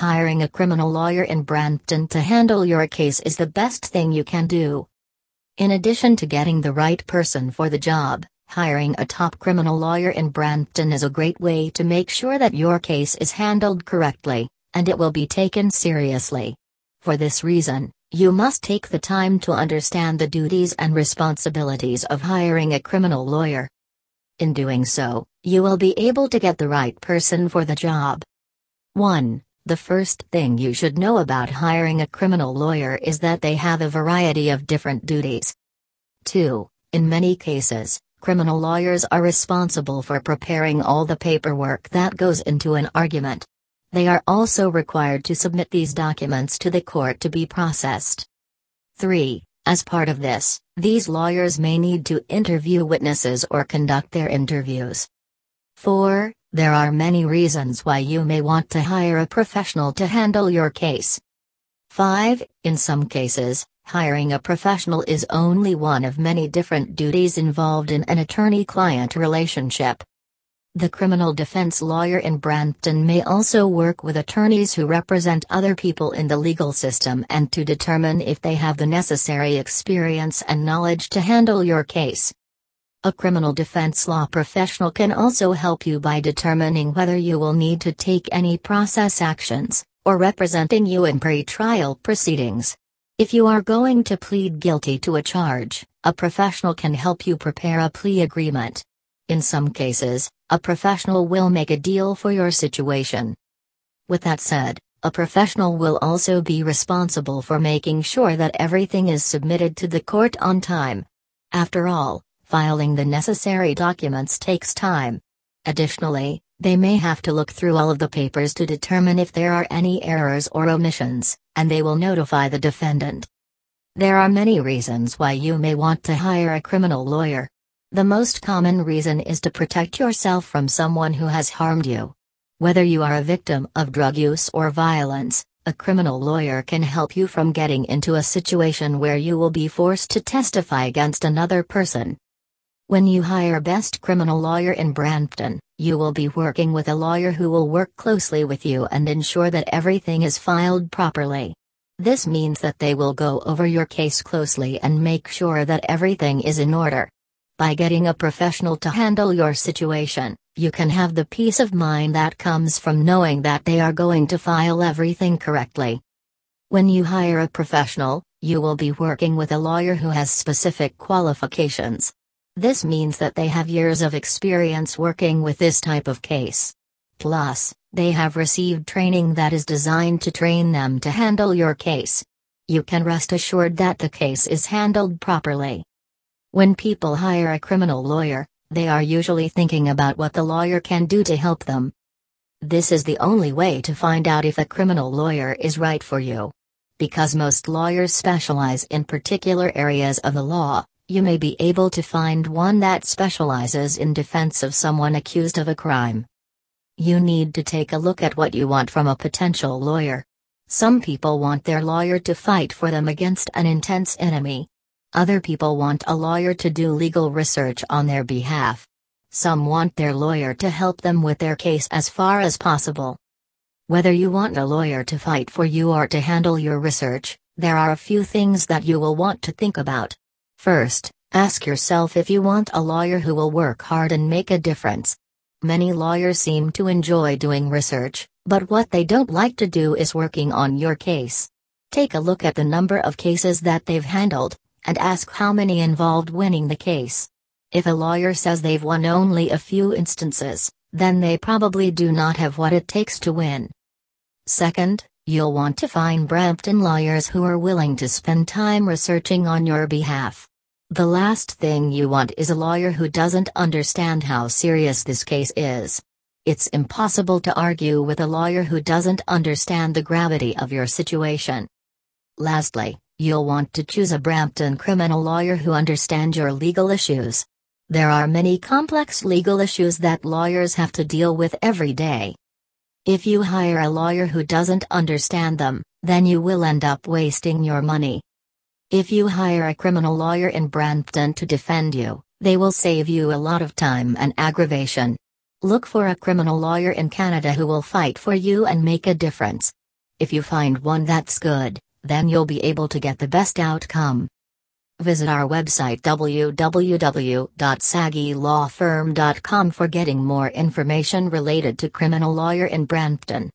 Hiring a criminal lawyer in Brampton to handle your case is the best thing you can do. In addition to getting the right person for the job, hiring a top criminal lawyer in Brampton is a great way to make sure that your case is handled correctly, and it will be taken seriously. For this reason, you must take the time to understand the duties and responsibilities of hiring a criminal lawyer. In doing so, you will be able to get the right person for the job. 1. The first thing you should know about hiring a criminal lawyer is that they have a variety of different duties. 2. In many cases, criminal lawyers are responsible for preparing all the paperwork that goes into an argument. They are also required to submit these documents to the court to be processed. 3. As part of this, these lawyers may need to interview witnesses or conduct their interviews. 4. There are many reasons why you may want to hire a professional to handle your case. 5. In some cases, hiring a professional is only one of many different duties involved in an attorney client relationship. The criminal defense lawyer in Brampton may also work with attorneys who represent other people in the legal system and to determine if they have the necessary experience and knowledge to handle your case. A criminal defense law professional can also help you by determining whether you will need to take any process actions, or representing you in pre-trial proceedings. If you are going to plead guilty to a charge, a professional can help you prepare a plea agreement. In some cases, a professional will make a deal for your situation. With that said, a professional will also be responsible for making sure that everything is submitted to the court on time. After all, Filing the necessary documents takes time. Additionally, they may have to look through all of the papers to determine if there are any errors or omissions, and they will notify the defendant. There are many reasons why you may want to hire a criminal lawyer. The most common reason is to protect yourself from someone who has harmed you. Whether you are a victim of drug use or violence, a criminal lawyer can help you from getting into a situation where you will be forced to testify against another person. When you hire best criminal lawyer in Brampton, you will be working with a lawyer who will work closely with you and ensure that everything is filed properly. This means that they will go over your case closely and make sure that everything is in order. By getting a professional to handle your situation, you can have the peace of mind that comes from knowing that they are going to file everything correctly. When you hire a professional, you will be working with a lawyer who has specific qualifications. This means that they have years of experience working with this type of case. Plus, they have received training that is designed to train them to handle your case. You can rest assured that the case is handled properly. When people hire a criminal lawyer, they are usually thinking about what the lawyer can do to help them. This is the only way to find out if a criminal lawyer is right for you. Because most lawyers specialize in particular areas of the law, you may be able to find one that specializes in defense of someone accused of a crime. You need to take a look at what you want from a potential lawyer. Some people want their lawyer to fight for them against an intense enemy. Other people want a lawyer to do legal research on their behalf. Some want their lawyer to help them with their case as far as possible. Whether you want a lawyer to fight for you or to handle your research, there are a few things that you will want to think about. First, ask yourself if you want a lawyer who will work hard and make a difference. Many lawyers seem to enjoy doing research, but what they don't like to do is working on your case. Take a look at the number of cases that they've handled, and ask how many involved winning the case. If a lawyer says they've won only a few instances, then they probably do not have what it takes to win. Second, you'll want to find Brampton lawyers who are willing to spend time researching on your behalf. The last thing you want is a lawyer who doesn't understand how serious this case is. It's impossible to argue with a lawyer who doesn't understand the gravity of your situation. Lastly, you'll want to choose a Brampton criminal lawyer who understands your legal issues. There are many complex legal issues that lawyers have to deal with every day. If you hire a lawyer who doesn't understand them, then you will end up wasting your money. If you hire a criminal lawyer in Brampton to defend you, they will save you a lot of time and aggravation. Look for a criminal lawyer in Canada who will fight for you and make a difference. If you find one that's good, then you'll be able to get the best outcome. Visit our website www.saggilawfirm.com for getting more information related to criminal lawyer in Brampton.